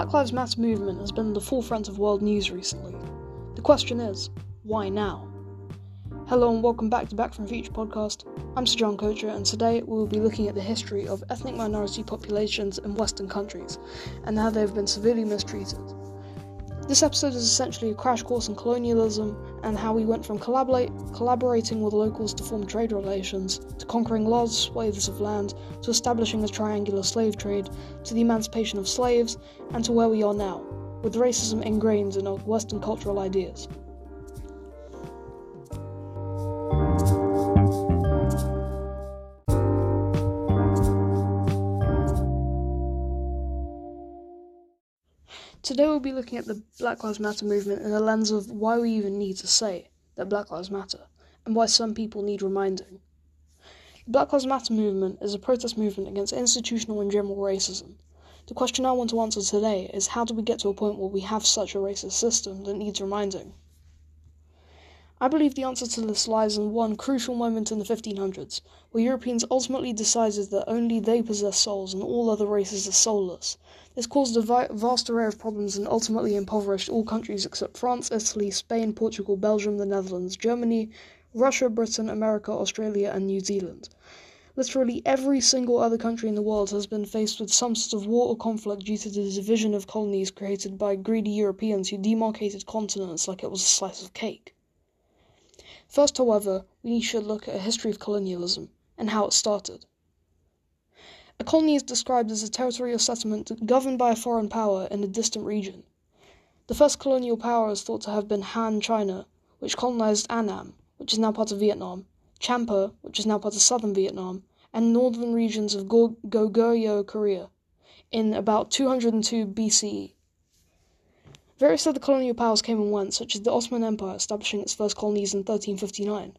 Black Lives Matter movement has been in the forefront of world news recently. The question is, why now? Hello and welcome back to Back from Future podcast. I'm Sujaan Kocher, and today we will be looking at the history of ethnic minority populations in Western countries and how they have been severely mistreated. This episode is essentially a crash course in colonialism and how we went from collaborate, collaborating with locals to form trade relations, to conquering large swathes of land, to establishing a triangular slave trade, to the emancipation of slaves, and to where we are now, with racism ingrained in our Western cultural ideas. Today we'll be looking at the Black Lives Matter movement in the lens of why we even need to say that Black Lives Matter, and why some people need reminding. The Black Lives Matter movement is a protest movement against institutional and general racism. The question I want to answer today is how do we get to a point where we have such a racist system that needs reminding? I believe the answer to this lies in one crucial moment in the 1500s, where Europeans ultimately decided that only they possess souls and all other races are soulless. This caused a vi- vast array of problems and ultimately impoverished all countries except France, Italy, Spain, Portugal, Belgium, the Netherlands, Germany, Russia, Britain, America, Australia, and New Zealand. Literally every single other country in the world has been faced with some sort of war or conflict due to the division of colonies created by greedy Europeans who demarcated continents like it was a slice of cake. First, however, we should look at a history of colonialism and how it started. A colony is described as a territorial settlement governed by a foreign power in a distant region. The first colonial power is thought to have been Han China, which colonized Annam, which is now part of Vietnam, Champa, which is now part of southern Vietnam, and northern regions of Goguryeo, Korea, in about 202 BCE. Various other colonial powers came and went, such as the Ottoman Empire establishing its first colonies in 1359.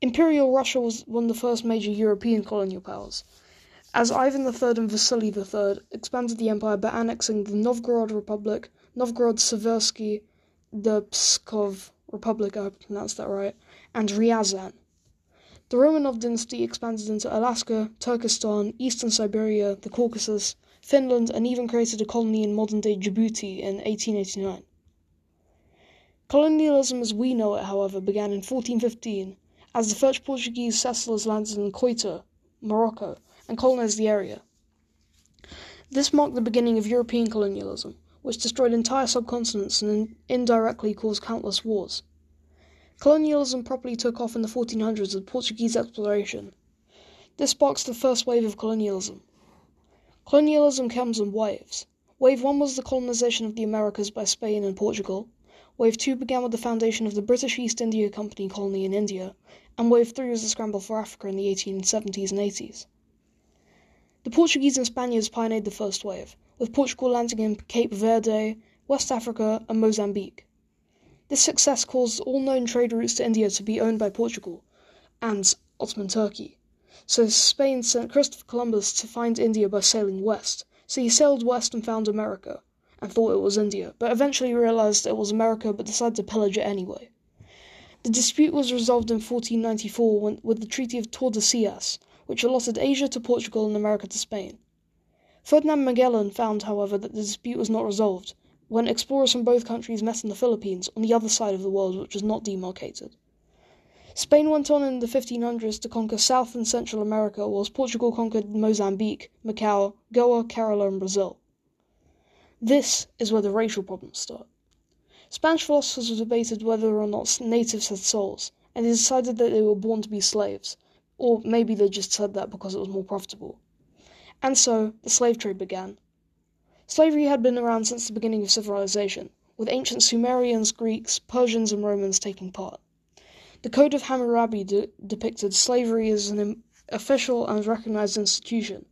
Imperial Russia was one of the first major European colonial powers, as Ivan III and Vasily III expanded the empire by annexing the Novgorod Republic, Novgorod Seversky, the Pskov Republic, I hope I pronounced that right, and Ryazan. The Romanov dynasty expanded into Alaska, Turkestan, eastern Siberia, the Caucasus, Finland, and even created a colony in modern day Djibouti in 1889. Colonialism as we know it, however, began in 1415 as the first Portuguese settlers landed in Ceuta, Morocco, and colonized the area. This marked the beginning of European colonialism, which destroyed entire subcontinents and indirectly caused countless wars. Colonialism properly took off in the 1400s with Portuguese exploration. This sparks the first wave of colonialism, Colonialism comes in waves. Wave 1 was the colonization of the Americas by Spain and Portugal. Wave 2 began with the foundation of the British East India Company colony in India, and Wave 3 was the scramble for Africa in the 1870s and 80s. The Portuguese and Spaniards pioneered the first wave, with Portugal landing in Cape Verde, West Africa, and Mozambique. This success caused all known trade routes to India to be owned by Portugal and Ottoman Turkey. So Spain sent Christopher Columbus to find India by sailing west. So he sailed west and found America, and thought it was India, but eventually realized it was America but decided to pillage it anyway. The dispute was resolved in 1494 when, with the Treaty of Tordesillas, which allotted Asia to Portugal and America to Spain. Ferdinand Magellan found, however, that the dispute was not resolved when explorers from both countries met in the Philippines on the other side of the world which was not demarcated. Spain went on in the 1500s to conquer South and Central America, whilst Portugal conquered Mozambique, Macau, Goa, Kerala, and Brazil. This is where the racial problems start. Spanish philosophers debated whether or not natives had souls, and they decided that they were born to be slaves, or maybe they just said that because it was more profitable. And so, the slave trade began. Slavery had been around since the beginning of civilization, with ancient Sumerians, Greeks, Persians, and Romans taking part. The Code of Hammurabi de- depicted slavery as an official and recognized institution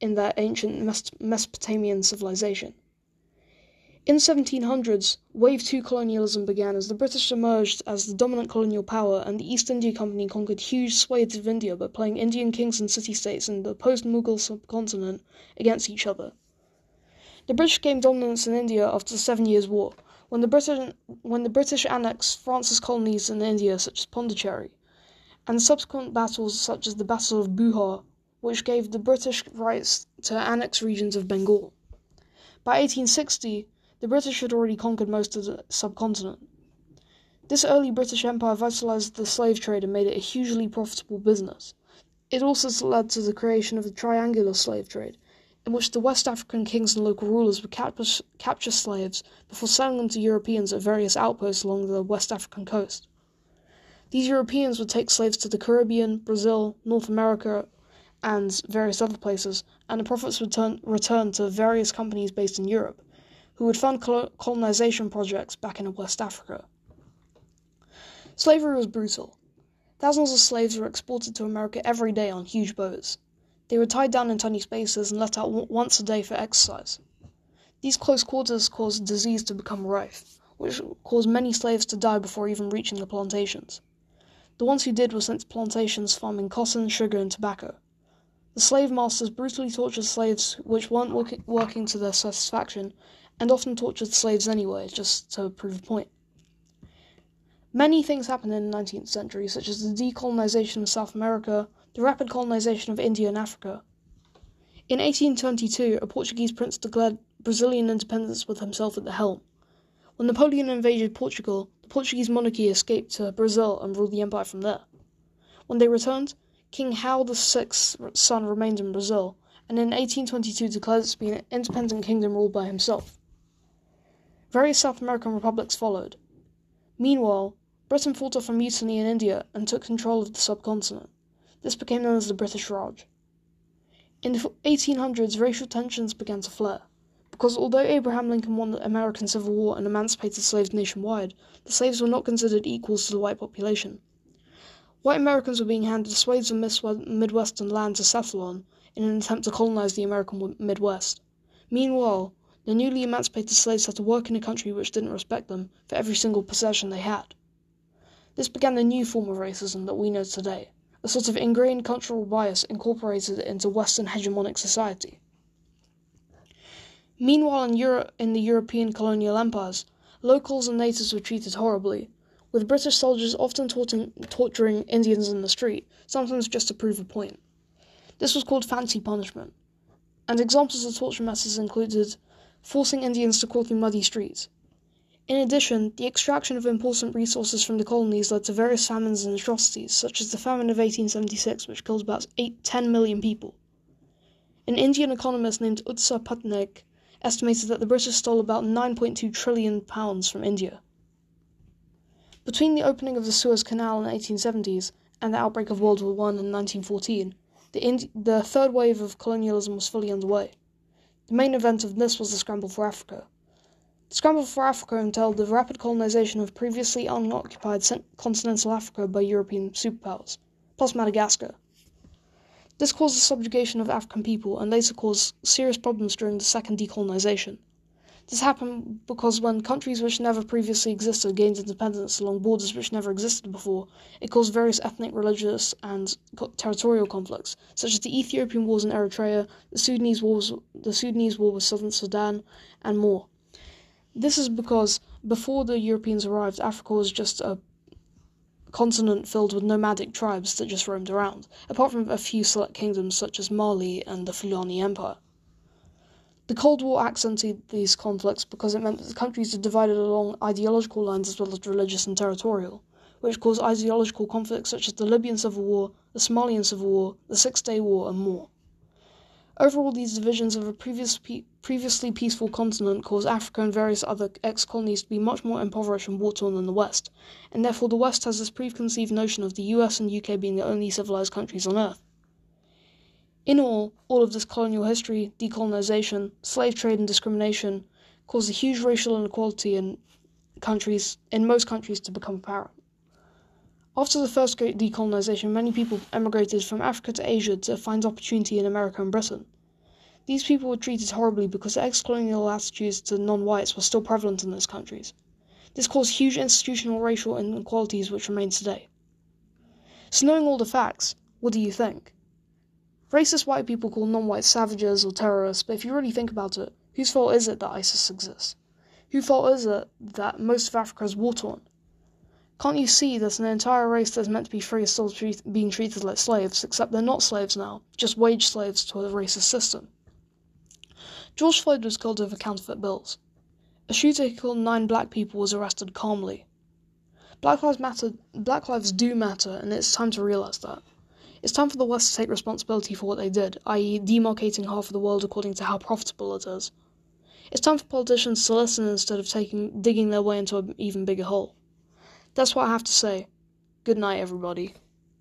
in that ancient Mes- Mesopotamian civilization. In the 1700s, Wave 2 colonialism began as the British emerged as the dominant colonial power and the East India Company conquered huge swathes of India by playing Indian kings and city states in the post Mughal subcontinent against each other. The British gained dominance in India after the Seven Years' War, when the British, when the British annexed France's colonies in India, such as Pondicherry, and subsequent battles such as the Battle of Buxar, which gave the British rights to annex regions of Bengal. By 1860, the British had already conquered most of the subcontinent. This early British Empire vitalized the slave trade and made it a hugely profitable business. It also led to the creation of the triangular slave trade, in which the West African kings and local rulers would capture, capture slaves before selling them to Europeans at various outposts along the West African coast. These Europeans would take slaves to the Caribbean, Brazil, North America, and various other places, and the profits would turn, return to various companies based in Europe, who would fund colonization projects back in West Africa. Slavery was brutal. Thousands of slaves were exported to America every day on huge boats. They were tied down in tiny spaces and let out once a day for exercise. These close quarters caused disease to become rife, which caused many slaves to die before even reaching the plantations. The ones who did were sent to plantations farming cotton, sugar, and tobacco. The slave masters brutally tortured slaves which weren't work- working to their satisfaction, and often tortured slaves anyway, just to prove a point. Many things happened in the 19th century, such as the decolonization of South America, the rapid colonization of India and Africa. In 1822, a Portuguese prince declared Brazilian independence with himself at the helm. When Napoleon invaded Portugal, the Portuguese monarchy escaped to Brazil and ruled the empire from there. When they returned, King Hal VI's son remained in Brazil, and in 1822 declared it to be an independent kingdom ruled by himself. Various South American republics followed. Meanwhile, Britain fought off a mutiny in India and took control of the subcontinent. This became known as the British Raj. In the 1800s, racial tensions began to flare, because although Abraham Lincoln won the American Civil War and emancipated slaves nationwide, the slaves were not considered equals to the white population. White Americans were being handed swathes of Midwestern land to settle on in an attempt to colonize the American Midwest. Meanwhile, the newly emancipated slaves had to work in a country which didn't respect them for every single possession they had. This began the new form of racism that we know today a sort of ingrained cultural bias incorporated into Western hegemonic society. Meanwhile, in Europe, in the European colonial empires, locals and natives were treated horribly, with British soldiers often torturing Indians in the street, sometimes just to prove a point. This was called fancy punishment, and examples of torture methods included forcing Indians to crawl through muddy streets, in addition, the extraction of important resources from the colonies led to various famines and atrocities, such as the famine of 1876, which killed about 8, 10 million people. An Indian economist named Utsa Patnaik estimated that the British stole about 9.2 trillion pounds from India. Between the opening of the Suez Canal in the 1870s and the outbreak of World War I in 1914, the, Indi- the third wave of colonialism was fully underway. The main event of this was the scramble for Africa. Scramble for Africa entailed the rapid colonization of previously unoccupied continental Africa by European superpowers, plus Madagascar. This caused the subjugation of African people and later caused serious problems during the second decolonization. This happened because when countries which never previously existed gained independence along borders which never existed before, it caused various ethnic, religious, and territorial conflicts, such as the Ethiopian wars in Eritrea, the Sudanese wars, the Sudanese war with Southern Sudan, and more. This is because before the Europeans arrived, Africa was just a continent filled with nomadic tribes that just roamed around, apart from a few select kingdoms such as Mali and the Fulani Empire. The Cold War accentuated these conflicts because it meant that the countries were divided along ideological lines as well as religious and territorial, which caused ideological conflicts such as the Libyan Civil War, the Somalian Civil War, the Six Day War, and more. Overall, these divisions of a previous pe- previously peaceful continent caused Africa and various other ex colonies to be much more impoverished and war torn than the West, and therefore the West has this preconceived notion of the US and UK being the only civilized countries on Earth. In all, all of this colonial history, decolonization, slave trade, and discrimination caused a huge racial inequality in countries, in most countries, to become apparent. After the first great decolonization, many people emigrated from Africa to Asia to find opportunity in America and Britain. These people were treated horribly because ex colonial attitudes to non whites were still prevalent in those countries. This caused huge institutional racial inequalities which remain today. So, knowing all the facts, what do you think? Racist white people call non whites savages or terrorists, but if you really think about it, whose fault is it that ISIS exists? Whose fault is it that most of Africa is war torn? Can't you see that an entire race that's meant to be free is still treat- being treated like slaves, except they're not slaves now, just wage slaves to a racist system? George Floyd was killed over counterfeit bills. A shooter who killed nine black people was arrested calmly. Black lives matter. Black lives do matter, and it's time to realize that. It's time for the West to take responsibility for what they did, i.e., demarcating half of the world according to how profitable it is. It's time for politicians to listen instead of taking digging their way into an even bigger hole. That's what I have to say. Good night, everybody.